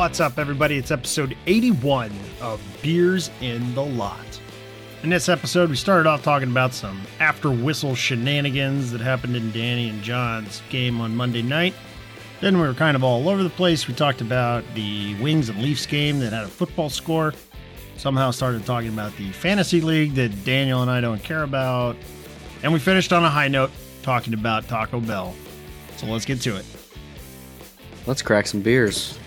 What's up, everybody? It's episode 81 of Beers in the Lot. In this episode, we started off talking about some after whistle shenanigans that happened in Danny and John's game on Monday night. Then we were kind of all over the place. We talked about the Wings and Leafs game that had a football score. Somehow started talking about the fantasy league that Daniel and I don't care about. And we finished on a high note talking about Taco Bell. So let's get to it. Let's crack some beers.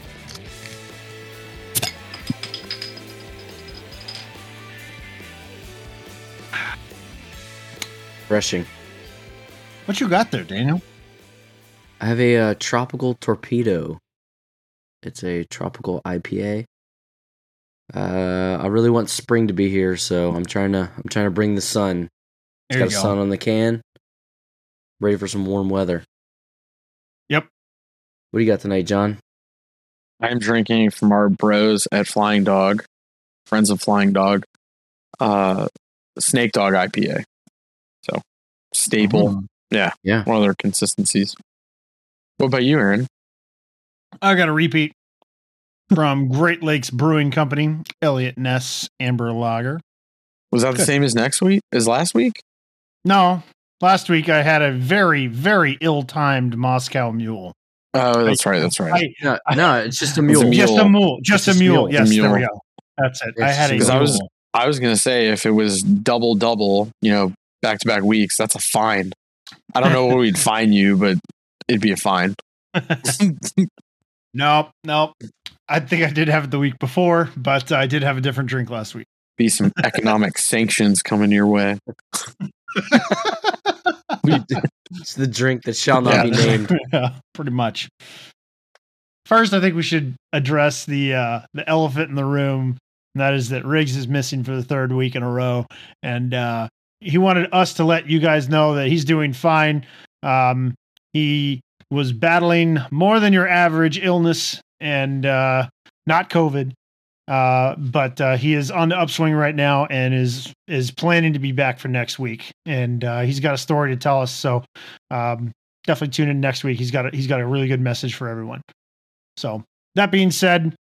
Refreshing. What you got there, Daniel? I have a uh, tropical torpedo. It's a tropical IPA. Uh, I really want spring to be here, so I'm trying to I'm trying to bring the sun. It's There got you a go. sun on the can. Ready for some warm weather. Yep. What do you got tonight, John? I'm drinking from our bros at Flying Dog, friends of Flying Dog, uh, Snake Dog IPA. So staple, Mhm. yeah, Yeah. one of their consistencies. What about you, Aaron? I got a repeat from Great Lakes Brewing Company, Eliot Ness Amber Lager. Was that the Good. same as next week? As last week? No, last week I had a very, very ill-timed Moscow Mule. Oh, that's right. That's right. I- No, no, it's just a mule. Just a Mule. mule, just, It's a just mule. mule. Yes, Mule. there we go. That's it. I had a just a mule. I was- I was gonna say if it was double double, you know, back to back weeks, that's a fine. I don't know where we'd fine you, but it'd be a fine. nope, nope. I think I did have it the week before, but I did have a different drink last week. Be some economic sanctions coming your way. It's the drink that shall not Yeah. be named. yeah, pretty much. First, I think we should address the uh, the elephant in the room. And that is that Riggs is missing for the third week in a row, and uh, he wanted us to let you guys know that he's doing fine. Um, he was battling more than your average illness and uh, not COVID, uh, but uh, he is on the upswing right now and is is planning to be back for next week. And uh, he's got a story to tell us. So um, definitely tune in next week. He's got a, he's got a really good message for everyone. So that being said,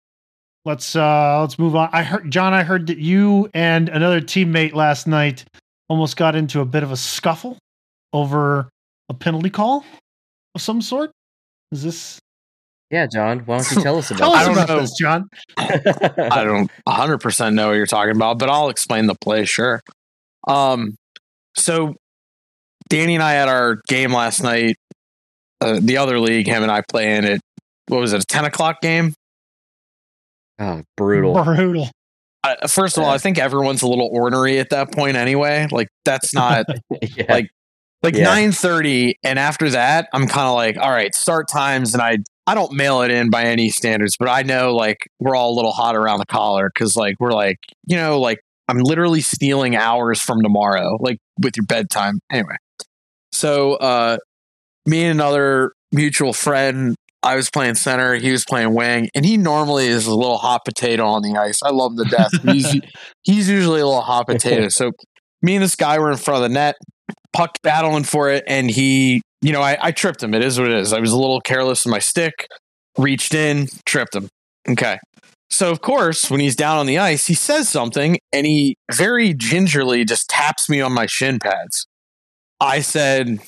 let's uh let's move on. I heard John, I heard that you and another teammate last night almost got into a bit of a scuffle over a penalty call of some sort. Is this Yeah, John. Why don't you tell us tell about us I don't about know. this, John? I don't 100% know what you're talking about, but I'll explain the play, sure. Um, so Danny and I had our game last night. Uh, the other league, him and I play in it. What was it, a 10 o'clock game? Oh, brutal. Brutal. Uh, first of all, I think everyone's a little ornery at that point anyway. Like, that's not yeah. like like Yeah. 9:30 and after that I'm kind of like all right start times and I I don't mail it in by any standards but I know like we're all a little hot around the collar cuz like we're like you know like I'm literally stealing hours from tomorrow like with your bedtime anyway so uh me and another mutual friend I was playing center he was playing wing and he normally is a little hot potato on the ice. I love him to death. He's he's usually a little hot potato. So me and this guy were in front of the net puck battling for it and he you know I, I tripped him. It is what it is. I was a little careless with my stick reached in tripped him. Okay. So of course when he's down on the ice he says something and he very gingerly just taps me on my shin pads. I said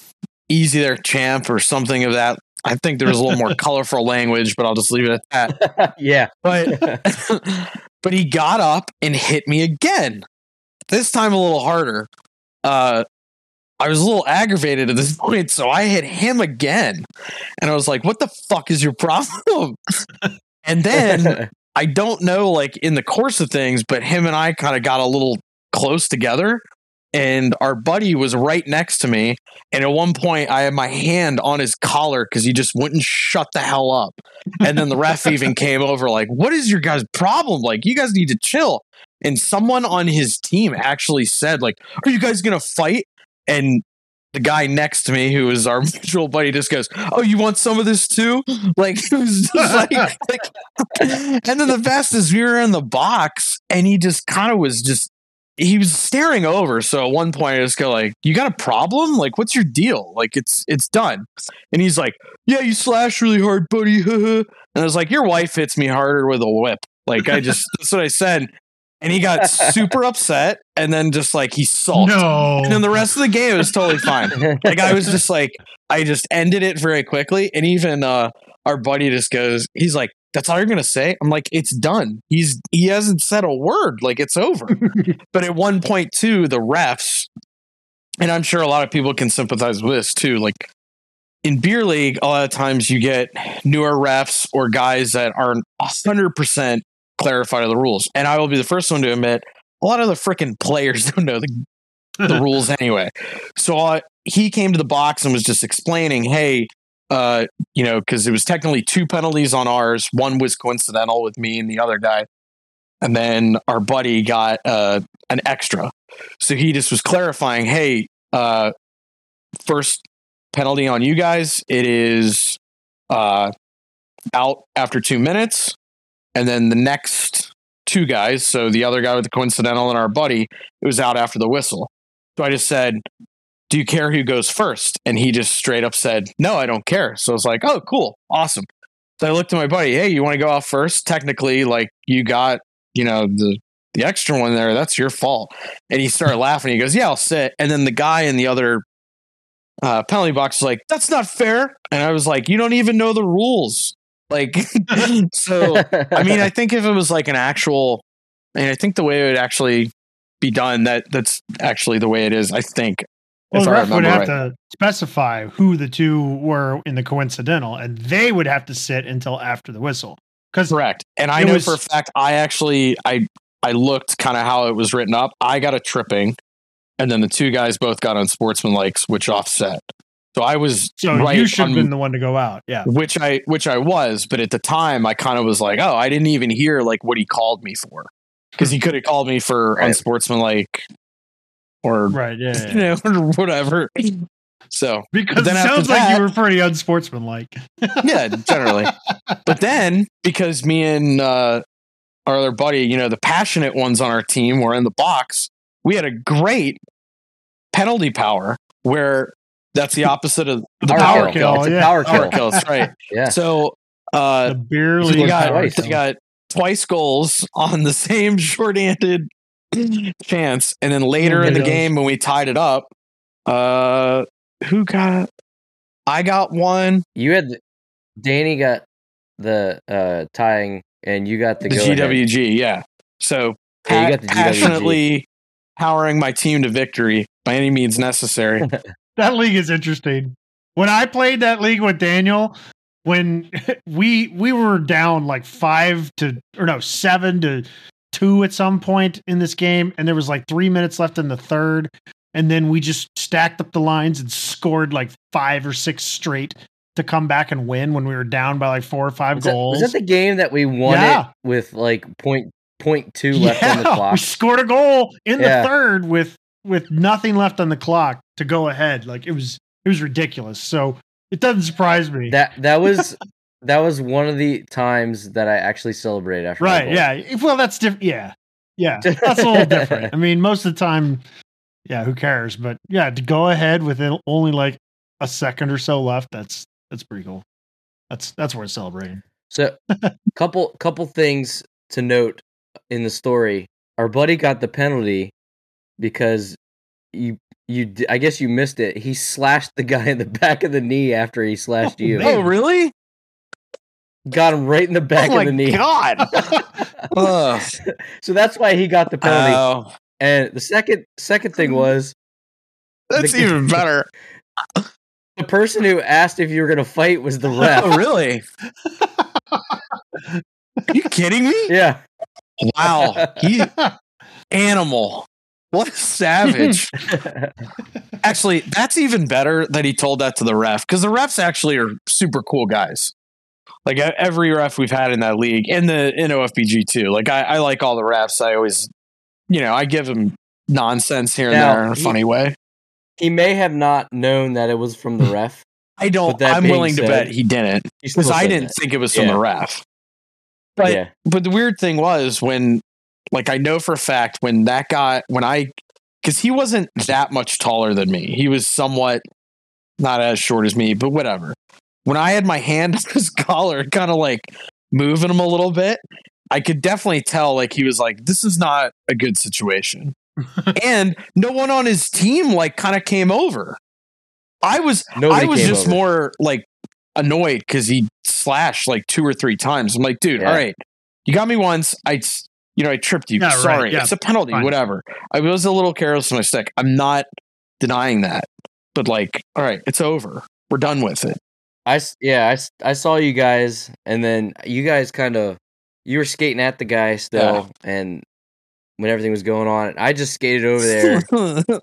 easy there champ or something of that i think there was a little more colorful language but i'll just leave it at that yeah. but but he got up and hit me again. This time a little harder. Uh I was a little aggravated at this point, so I hit him again. And I was like, what the fuck is your problem? and then I don't know, like in the course of things, but him and I kind of got a little close together. And our buddy was right next to me. And at one point, I had my hand on his collar because he just wouldn't shut the hell up. And then the ref even came over, like, "What is your guys' problem? Like, you guys need to chill." And someone on his team actually said, "Like, are you guys gonna fight?" And the guy next to me, who is our mutual buddy, just goes, "Oh, you want some of this too?" Like, it was just like, like and then the best is we were in the box, and he just kind of was just he was staring over. So at one point, I just go like, "You got a problem? Like, what's your deal? Like, it's it's done." And he's like, "Yeah, you slash really hard, buddy." and I was like, "Your wife hits me harder with a whip." Like, I just that's what I said. And he got super upset, and then just like he sulked. No. And then the rest of the game was totally fine. Like I was just like, I just ended it very quickly. And even uh, our buddy just goes, he's like, "That's all you're gonna say?" I'm like, "It's done. He's he hasn't said a word. Like it's over." but at one point too, the refs, and I'm sure a lot of people can sympathize with this too. Like in beer league, a lot of times you get newer refs or guys that aren't hundred percent clarified of the rules. And I will be the first one to admit, a lot of the freaking players don't know the the rules anyway. So uh, he came to the box and was just explaining, hey, uh, you know, because it was technically two penalties on ours. One was coincidental with me and the other guy. And then our buddy got uh, an extra. So he just was clarifying, hey, uh, first penalty on you guys, it is uh, out after two minutes. And then the next two guys, so the other guy with the coincidental and our buddy, it was out after the whistle. So I just said, Do you care who goes first? And he just straight up said, No, I don't care. So I was like, Oh, cool. Awesome. So I looked at my buddy, Hey, you want to go off first? Technically, like you got, you know, the the extra one there, that's your fault. And he started laughing. He goes, Yeah, I'll sit. And then the guy in the other uh, penalty box was like, That's not fair. And I was like, You don't even know the rules. Like, so I mean, I think if it was like an actual, and I think the way it would actually be done, that that's actually the way it is. I think. Well, the I ref would have right. to specify who the two were in the coincidental, and they would have to sit until after the whistle. Because Correct. And I know was- for a fact I actually I I looked kind of how it was written up. I got a tripping, and then the two guys both got on unsportsmanlike, which offset. So I was so right you should have been the one to go out. Yeah. which I which I was, but at the time I kind of was like, oh, I didn't even hear like what he called me for because he hmm. could have called me for Right. unsportsmanlike or Right. Yeah. yeah, you know or whatever. So Because then it after sounds like you were pretty unsportsmanlike. yeah, generally. but then because me and uh, our other buddy, you know, the passionate ones on our team were in the box, we had a great penalty power where that's the opposite of the Power power, kill. kill. It's yeah. power Power kill. kill, that's right. Yeah. So uh, the beer so league. you got power twice. you got twice goals on the same short-handed chance, and then later in the game when we tied it up, uh, who got? I got one. You had Danny got the uh tying and you got the, The go ahead. GWG, yeah. So Yeah, you pa- got the GWG. powering my team to victory by any means necessary. that league is interesting. When I played that league with Daniel, when we we were down like five to or no seven to two at some point in this game, and there was like three minutes left in the third, and then we just stacked up the lines and scored like five or six straight to come back and win when we were down by like four or five Was that, goals. was that the game that we won Yeah. it with like point point two left on the clock? We scored a goal in Yeah. the third with with nothing left on the clock to go ahead. Like it was it was ridiculous. So it doesn't surprise me. That that was that was one of the times that I actually celebrated after. right? Yeah. If- Well, that's different. Yeah, yeah. That's a little different. I mean, most of the time, yeah. Who cares? But yeah, to go ahead with it- only like a second or so left. That's that's pretty cool. That's that's worth celebrating. So, couple couple things to note in the story. Our buddy got the penalty because you you I guess you missed it. He slashed the guy in the back of the knee after he slashed Oh, you. man. oh, really? Got him right in the back oh of the knee. god! So that's why he got the penalty. Oh, and the second second thing was that's The- even better. the person who asked if you were going to fight was the oh, ref. Oh, really? Are you kidding me? yeah. Wow, he animal. What a savage. actually, that's even better that he told that to the ref because the refs actually are super cool guys. Like every ref we've had in that league, in the in OFBG too. Like I, I like all the refs. I always, you know, I give them nonsense here and Now, there in a he- funny way. he may have not known that it was from the ref. I don't. I'm willing to bet he didn't because I didn't that. think it was from Yeah. the ref. But yeah, but the weird thing was when, like, I know for a fact when that guy when I because he wasn't that much taller than me. He was somewhat not as short as me, but whatever. When I had my hand on his collar, kind of like moving him a little bit, I could definitely tell like he was like, "This is not a good situation." and no one on his team like kind of came over. I was Nobody I was just over. more like annoyed because he slashed like two or three times. I'm like, dude, Yeah. all right, you got me once. I, you know, I tripped you. Yeah, right. Sorry, Yeah, it's a penalty. fine. Whatever. I was a little careless with my stick. I'm not denying that, but like, all right, it's over. We're done with it. I yeah I, I saw you guys, and then you guys kind of you were skating at the guy still, and when everything was going on, I just skated over there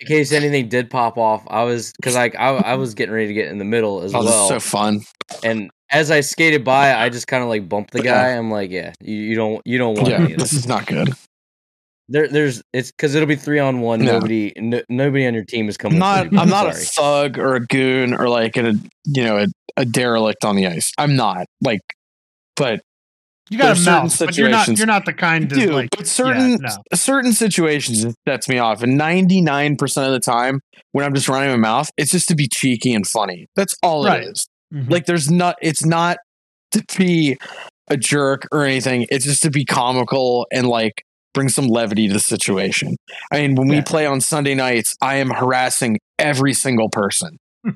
in case anything did pop off. I was because like I, I was getting ready to get in the middle as oh, this is well, so fun. and as I skated by, I just kind of like bumped the Yeah. guy. I'm like, yeah, you, you don't you don't want Yeah, this. is not good. There, there's it's because it'll be three on one. No. Nobody, no, nobody on your team is coming. I'm not. I'm not a thug or a goon or like a you know a, a derelict on the ice. I'm not like, but You got a certain mouth, but you're not. situations- You're not the kind to dude, like. but certain yeah, no. certain situations it sets me off, and 99 percent of the time when I'm just running my mouth, it's just to be cheeky and funny. That's all Right. it is. Mhm. Like there's not. It's not to be a jerk or anything. It's just to be comical and like bring some levity to the situation. I mean, when we play on Sunday nights, I am harassing every single person.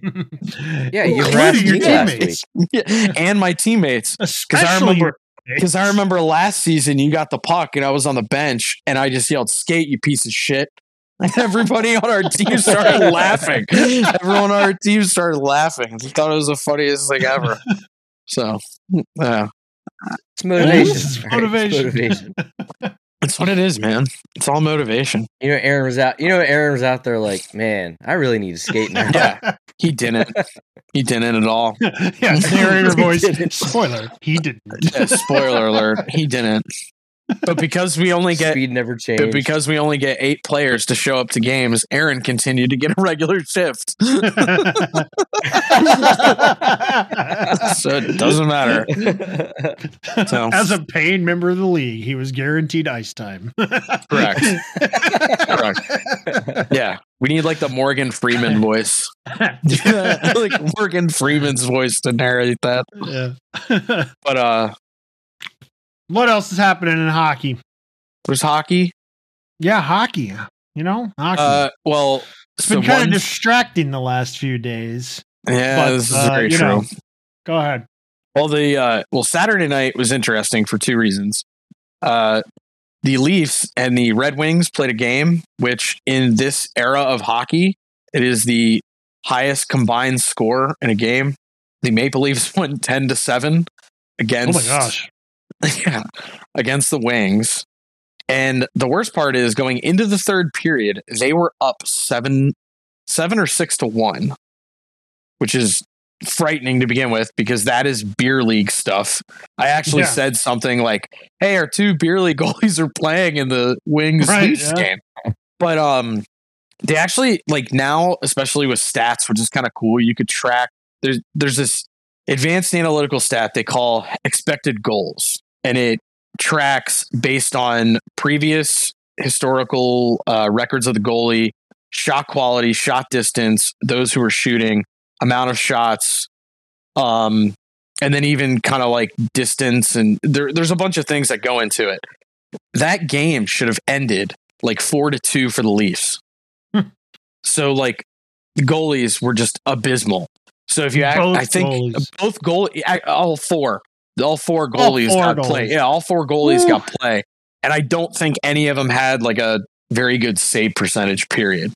Yeah, you Including harassed your me last teammates. and my teammates. Especially I remember- Because I remember last season you got the puck and I was on the bench and I just yelled, skate, you piece of shit. And everybody on our team started laughing. Everyone on our team started laughing. I thought it was the funniest thing ever. So, yeah, It's motivation. It's all right? It's motivation. Motivation. that's what it is, man. It's all motivation. You know, Aaron was out. You know, Aaron was out there like, man, I really need to skate now. Yeah. He didn't. He didn't at all. yeah, narrator voice. Didn't. Spoiler: He didn't. Yeah, spoiler alert. He didn't. But because we only get Speed never changed. but because we only get eight players to show up to games, Aaron continued to get a regular shift. so it doesn't matter. So- As a paying member of the league, he was guaranteed ice time. Correct. Correct. Yeah. We need like the Morgan Freeman voice. like Morgan Freeman's voice to narrate that. yeah. But uh what else is happening in hockey? there's hockey. Yeah, hockey. You know, hockey. Uh well it's been so kind of distracting the last few days. Yeah, but, this is uh, very true. know, Go ahead. Well, the uh, well Saturday night was interesting for two reasons. Uh, the Leafs and the Red Wings played a game, which in this era of hockey, it is the highest combined score in a game. The Maple Leafs went ten to seven against. Oh my gosh. yeah, against the Wings. And the worst part is going into the third period, they were up seven, seven or six to one, which is frightening to begin with because that is beer league stuff. I actually Yeah. said something like, "Hey, our two beer league goalies are playing in the Wings Right, yeah. game," but um, they actually like now, especially with stats, which is kind of cool. You could track. There's there's this advanced analytical stat they call expected goals, and it tracks based on previous historical uh, records of the goalie, shot quality, shot distance, those who are shooting, amount of shots, um, and then even kind of like distance, and there, there's a bunch of things that go into it. That game should have ended like four to two for the Leafs. Hmm. so like the goalies were just abysmal. So if you, act, I think goalies. both goal, all four, all four All goalies four got play. Yeah, all four goalies Woo. got play, and I don't think any of them had like a very good save percentage. Period.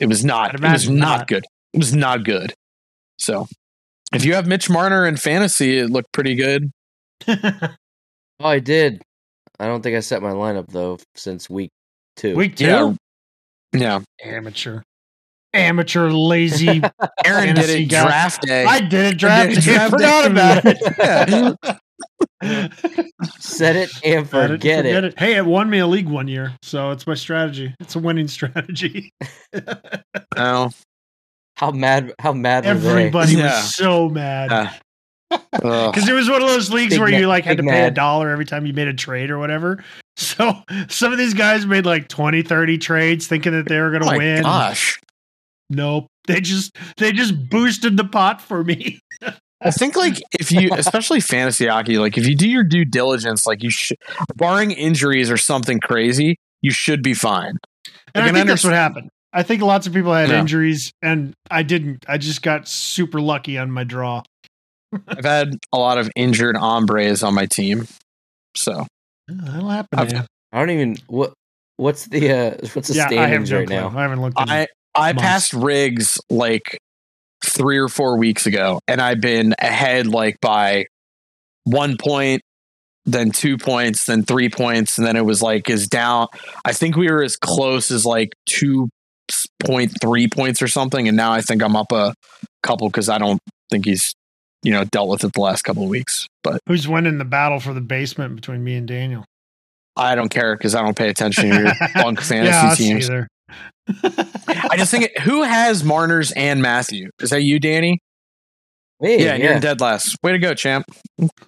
It was not. It was not, not. good. It was not good. So, if you have Mitch Marner in fantasy, it looked pretty good. Oh, I did. I don't think I set my lineup though since week two. Week two, Yeah. Yeah. amateur, amateur, lazy. Aaron did Fantasy it guy. draft day. I did it. Draft. did it draft forgot day. about it. Yeah. Set it and Forget forget, it. Hey, it won me a league one year, so it's my strategy. It's a winning strategy. no. How mad? How mad were they? Everybody Yeah. was so mad Uh, because it was one of those leagues Big where you like had to big pay a dollar every time you made a trade or whatever. So some of these guys made like 20, 30 trades thinking that they were going Oh to my win. gosh. Nope. They just they just boosted the pot for me. I think like if you, especially fantasy hockey, like if you do your due diligence, like you should, barring injuries or something crazy, you should be fine. And I I can think that's what happened. I think lots of people had Yeah. injuries and I didn't. I just got super lucky on my draw. I've had a lot of injured hombres on my team, so That'll happen. I've- man. I don't even what. What's the uh what's the Yeah, standings no right clue. now? I haven't looked. At I I months. passed Riggs like three or four weeks ago, and I've been ahead like by one point, then two points, then three points, and then it was like is down. I think we were as close as like two point three points or something, and now I think I'm up a couple because I don't think he's you know dealt with it the last couple of weeks. But Who's winning the battle for the basement between me and Daniel? I don't care because I don't pay attention to your bunk fantasy yeah, teams. either. I just think it, who has Marner's and Matthew? Is that you, Danny? Me, Yeah, yeah. you're in dead last. Way to go, champ.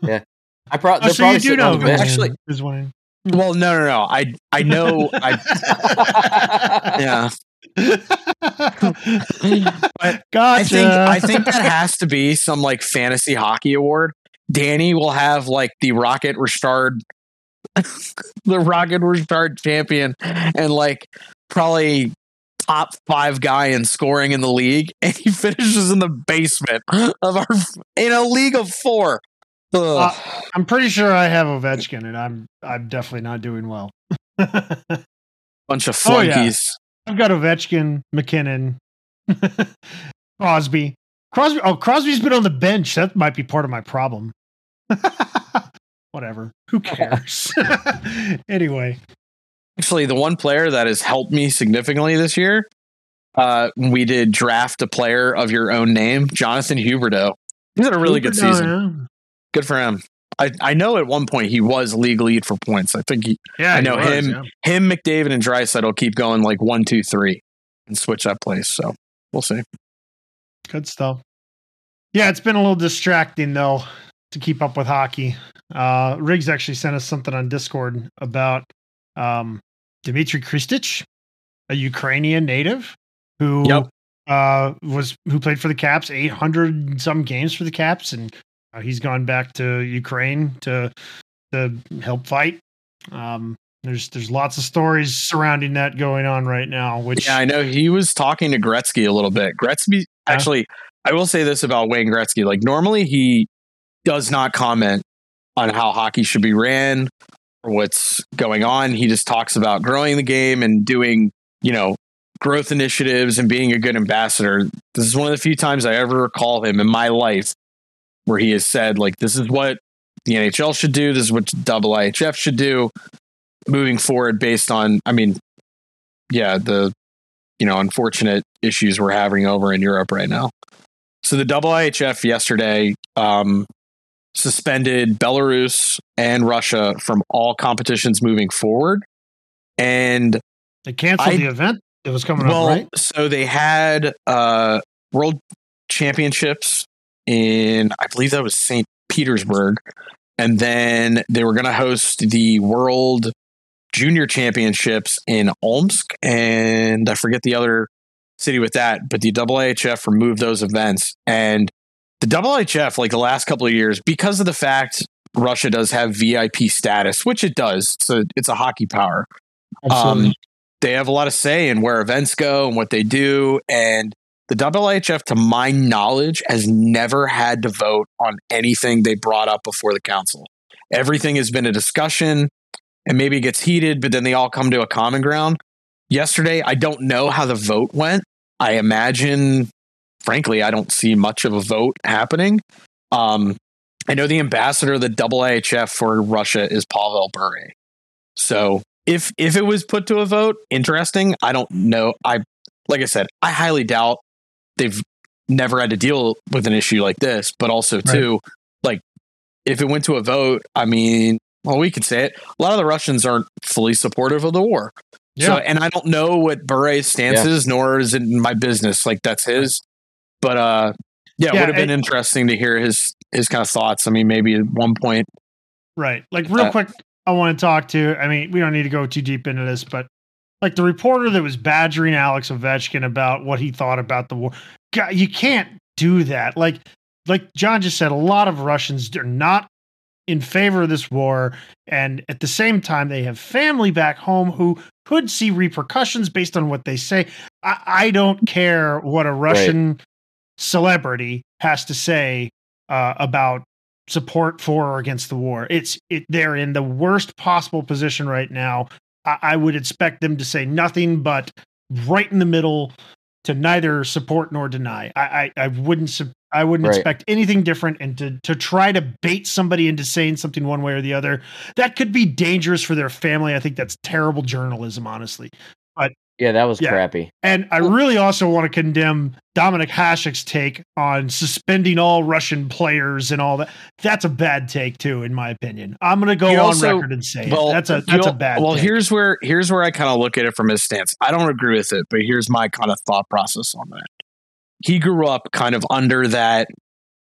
Yeah, I pro- Oh, so probably you do know on the who bench. Actually- is winning. Well, no, no, no. I I know. I yeah. but gotcha. I think I think that has to be some like fantasy hockey award. Danny will have like the Rocket Richard, the Rocket Richard champion, and like probably top five guy in scoring in the league, and he finishes in the basement of our in a league of four. Uh, I'm pretty sure I have Ovechkin, and I'm I'm definitely not doing well. Bunch of oh, yeah. flunkies. got Ovechkin, MacKinnon, Crosby. Crosby. Oh, Crosby's been on the bench. That might be part of my problem. Whatever. Who cares? anyway, Actually, the one player that has helped me significantly this year, uh, we did draft a player of your own name, Jonathan Huberdeau. He's had a really good season. Good for him. I, I know at one point he was league lead for points. I think he, Yeah, I he know was, him. yeah. him, McDavid, and Draisaitl will keep going like one, two, three, and switch that place. So we'll see. Good stuff. Yeah, it's been a little distracting though to keep up with hockey. Uh, Riggs actually sent us something on Discord about um, Dmitri Khristich, a Ukrainian native who Yep. uh, was who played for the Caps, eight hundred some games for the Caps, and uh, he's gone back to Ukraine to to help fight. Um, there's there's lots of stories surrounding that going on right now. Which Yeah, I know he was talking to Gretzky a little bit. Gretzky, actually, I will say this about Wayne Gretzky. Like, normally he does not comment on how hockey should be ran what's going on. He just talks about growing the game and doing, you know, growth initiatives and being a good ambassador. This is one of the few times I ever recall him in my life where he has said, like, this is what the NHL should do, this is what double IHF should do moving forward based on, I mean, yeah, the you know unfortunate issues we're having over in Europe right now. So the IHF yesterday um, suspended Belarus and Russia from all competitions moving forward, and they canceled I- the event that was coming well, up, right? so they had uh, World Championships in I believe that was St. Petersburg, and then they were going to host the World Junior Championships in Omsk, and I forget the other city with that, but the IIHF removed those events, and the IIHF, like the last couple of years, because of the fact Russia does have VIP status, which it does, so it's a hockey power um, they have a lot of say in where events go and what they do. And the IIHF, to my knowledge, has never had to vote on anything they brought up before the council. Everything has been a discussion and maybe it gets heated, but then they all come to a common ground. Yesterday, I don't know how the vote went. I imagine, frankly, I don't see much of a vote happening. Um, I know the ambassador of the IIHF for Russia is Pavel Bure. So if if it was put to a vote, interesting. I don't know. I like I said, I highly doubt they've never had to deal with an issue like this. But also too, like if it went to a vote, I mean, well, we could say it. A lot of the Russians aren't fully supportive of the war. So, and I don't know what Bure's stance Yeah. is, nor is it my business. Like that's his. But uh, yeah, it would have been interesting to hear his his kind of thoughts. I mean, maybe at one point. Right. Like real Uh, quick, I want to talk to. I mean, we don't need to go too deep into this, but like the reporter that was badgering Alex Ovechkin about what he thought about the war. God, you can't do that. Like, like John just said, a lot of Russians are not in favor of this war, and at the same time, they have family back home who could see repercussions based on what they say. I, I don't care what a Russian celebrity has to say uh, about support for or against the war. It's it they're in the worst possible position right now. I, I would expect them to say nothing but right in the middle to neither support nor deny. I I, I wouldn't I wouldn't Right. expect anything different and to to try to bait somebody into saying something one way or the other. That could be dangerous for their family. I think that's terrible journalism, honestly. Yeah, that was Yeah. crappy. And I really also want to condemn Dominik Hasek's take on suspending all Russian players and all that. That's a bad take too, in my opinion. I'm going to go You on also- record and say Well, that's a that's a bad. Well, take. here's where here's where I kind of look at it from his stance. I don't agree with it, but here's my kind of thought process on that. He grew up kind of under that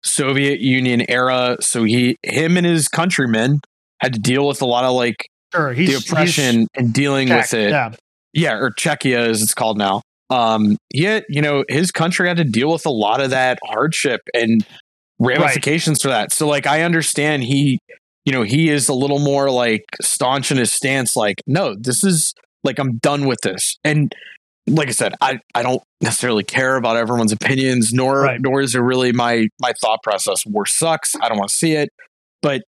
Soviet Union era, so he him and his countrymen had to deal with a lot of like sure he's the oppression and dealing he's with it. Yeah, yeah, or Czechia as it's called now. Um, yet you know his country had to deal with a lot of that hardship and ramifications for that. So like I understand he, you know, he is a little more like staunch in his stance. Like, no, this is like I'm done with this. And like I said, I I don't necessarily care about everyone's opinions, nor Right. nor is it really my my thought process. War sucks. I don't want to see it. But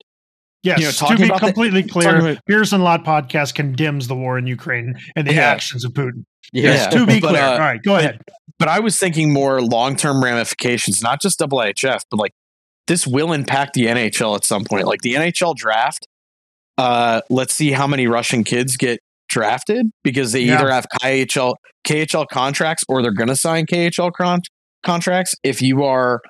yes. you know, to be about the- completely clear, about- Beers and Lot podcast condemns the war in Ukraine and the Yeah. actions of Putin. Yeah. Yeah. To be But, clear, uh, all right, go ahead. but I was thinking more long term ramifications, not just IIHF, but like this will impact the NHL at some point. Like the NHL draft, uh, let's see how many Russian kids get drafted because they Yeah. either have KHL KHL contracts or they're going to sign KHL con- contracts. If you are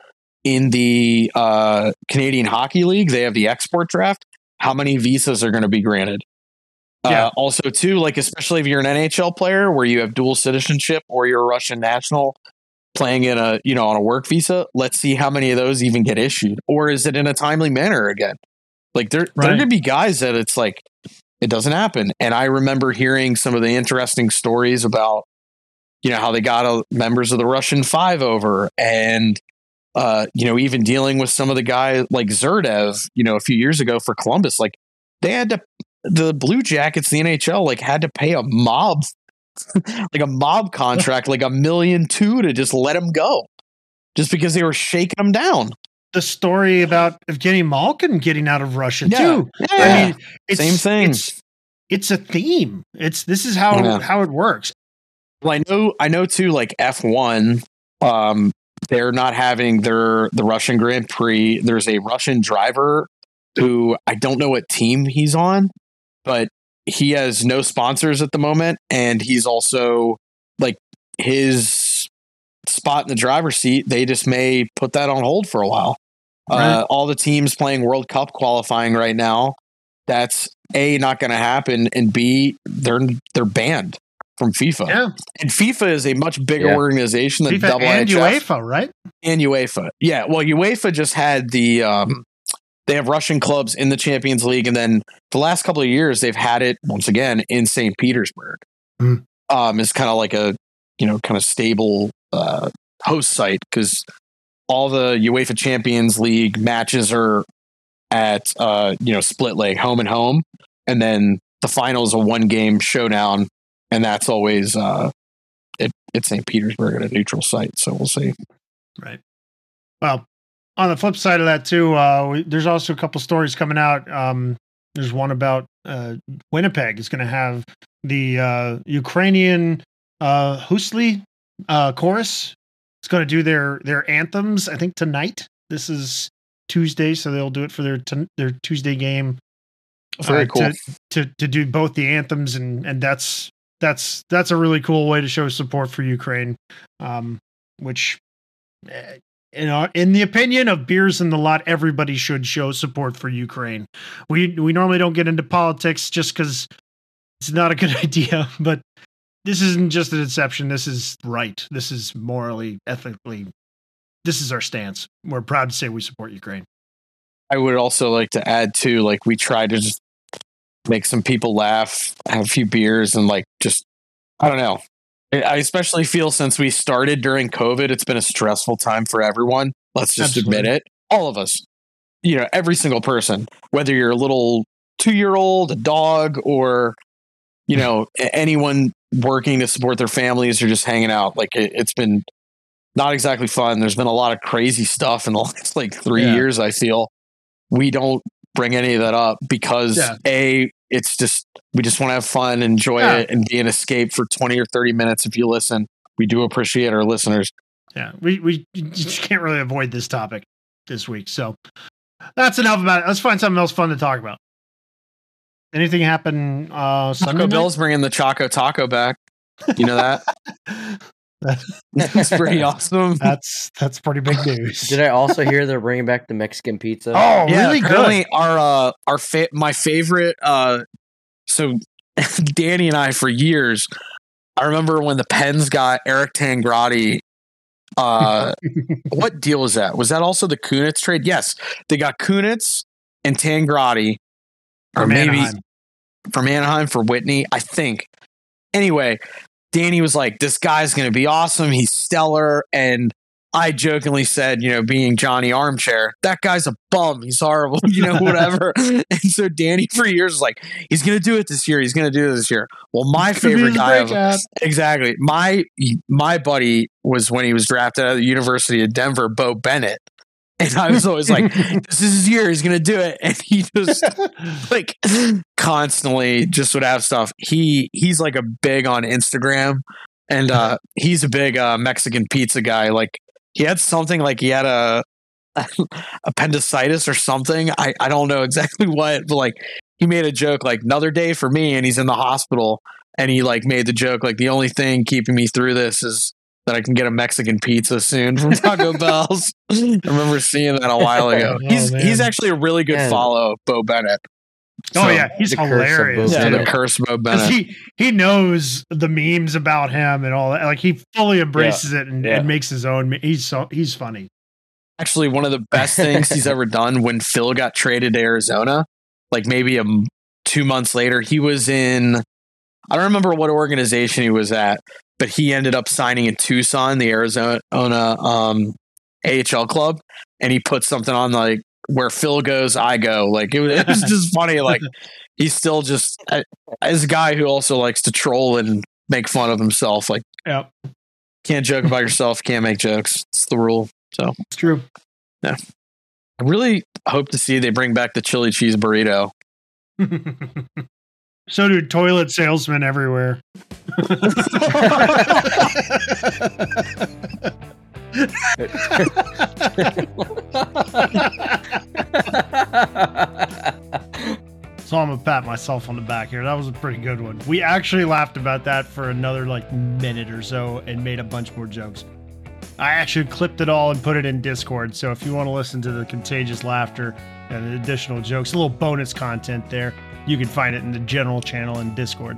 in the uh, Canadian Hockey League, they have the export draft. How many visas are going to be granted? Yeah. Uh, also, too, like especially if you're an NHL player where you have dual citizenship or you're a Russian national playing in a you know on a work visa, let's see how many of those even get issued, or is it in a timely manner again? Like there, there Right. could be guys that it's like it doesn't happen. And I remember hearing some of the interesting stories about you know how they got uh, members of the Russian Five over, and uh, you know even dealing with some of the guys like Zherdev, you know, a few years ago for Columbus, like they had to the Blue Jackets, the NHL, like had to pay a mob, like a mob contract, like a million two to just let him go, just because they were shaking him down. The story about Evgeny Malkin getting out of Russia Yeah. too. Yeah. I mean, it's, Same thing. It's, it's a theme. It's this is how Yeah. how it works. Well, I know, I know too. Like F one, um, they're not having their the Russian Grand Prix. There's a Russian driver who I don't know what team he's on, but he has no sponsors at the moment, and he's also like his spot in the driver's seat. They just may put that on hold for a while. Right. Uh, all the teams playing World Cup qualifying right now. That's a not going to happen, and b they're they're banned from FIFA. Yeah, And FIFA is a much bigger Yeah. organization than FIFA double and HF UEFA, right? and UEFA. Yeah, well, UEFA just had the um, they have Russian clubs in the Champions League, and then the last couple of years they've had it once again in St. Petersburg. Hmm. Um, it's kind of like a you know kind of stable uh, host site because all the UEFA Champions League matches are at uh, you know split leg home and home, and then the final is a one game showdown, and that's always uh, it, it's St. Petersburg at a neutral site. So we'll see. Right. Well, on the flip side of that too, uh, we, there's also a couple stories coming out. Um, there's one about uh, Winnipeg is going to have the uh, Ukrainian uh, Hoosli uh, chorus. It's going to do their their anthems. I think tonight. This is Tuesday, so they'll do it for their t- their Tuesday game Very uh, cool. to, to to do both the anthems and and that's that's that's a really cool way to show support for Ukraine, um, which. eh, In, our, in the opinion of beers in the lot, everybody should show support for Ukraine. We we normally don't get into politics just because it's not a good idea, but this isn't just an exception. This is right. This is morally, ethically. This is our stance. We're proud to say we support Ukraine. I would also like to add too, like we try to just make some people laugh, have a few beers, and like just I don't know. I especially feel since we started during COVID, it's been a stressful time for everyone. Let's just admit it. All of us, you know, every single person, whether you're a little two year old, a dog, or you know anyone working to support their families or just hanging out. Like it, it's been not exactly fun. There's been a lot of crazy stuff in the last like three Yeah. years. I feel we don't bring any of that up because Yeah. a it's just we just want to have fun, enjoy Yeah. it, and be an escape for twenty or thirty minutes. If you listen, we do appreciate our listeners. Yeah, we we just can't really avoid this topic this week. So that's enough about it. Let's find something else fun to talk about. Anything happen uh Sunday Taco night? Bell's bringing the Choco Taco back. You know that? That- That's pretty awesome. that's that's pretty big news. Did I also hear they're bringing back the Mexican pizza? Oh, really good. Our uh, our fa- my favorite. Uh, so Danny and I for years. I remember when the Pens got Eric Tangradi. Uh, what deal was that? Was that also the Kunitz trade? Yes, they got Kunitz and Tangradi, or From maybe Anaheim. from Anaheim for Whitney, I think. Anyway, Danny was like, "This guy's going to be awesome. He's stellar." And I jokingly said, "You know, being Johnny Armchair, that guy's a bum. He's horrible. You know, whatever." and so Danny for years was like, "He's going to do it this year. He's going to do it this year." Well, my favorite guy of exactly my my buddy was when he was drafted out of the University of Denver, Beau Bennett. And I was always like, this is his year. He's going to do it. And he just like constantly just would have stuff. He he's like a big on Instagram, and uh, he's a big uh, Mexican pizza guy. Like he had something like he had a appendicitis or something. I I don't know exactly what, but like he made a joke like another day for me, and he's in the hospital, and he like made the joke like the only thing keeping me through this is. That I can get a Mexican pizza soon from Taco Bell's. I remember seeing that a while ago. Oh, he's he's actually a really good Man. follow, Beau Bennett. oh So- yeah, he's the curse of hilarious. Beau yeah, the curse Beau 'Cause Bennett. he he knows the memes about him and all that. Like he fully embraces it and, Yeah. and makes his own. He's so he's funny. Actually, one of the best things he's ever done when Phil got traded to Arizona, like maybe a m- two months later, he was in. I don't remember what organization he was at, but he ended up signing in Tucson, the Arizona um, AHL club, and he put something on like where Phil goes, I go. Like it was, it was just funny. Like he's still just as a guy who also likes to troll and make fun of himself. Like Yep, can't joke about yourself, can't make jokes. It's the rule. So it's true. Yeah. I really hope to see they bring back the chili cheese burrito. so do toilet salesmen everywhere. So I'm gonna pat myself on the back here. That was a pretty good one. We actually laughed about that for another like minute or so and made a bunch more jokes. I actually clipped it all and put it in Discord. So if you want to listen to the contagious laughter and additional jokes, a little bonus content there, you can find it in the general channel in Discord.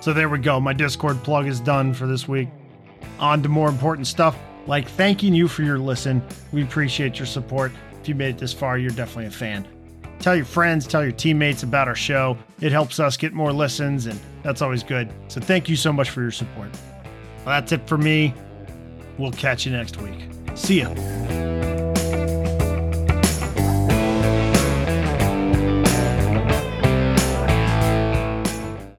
So there we go. My Discord plug is done for this week. On to more important stuff, like thanking you for your listen. We appreciate your support. If you made it this far, you're definitely a fan. Tell your friends, tell your teammates about our show. It helps us get more listens, and that's always good. So thank you so much for your support. Well, that's it for me. We'll catch you next week. See ya.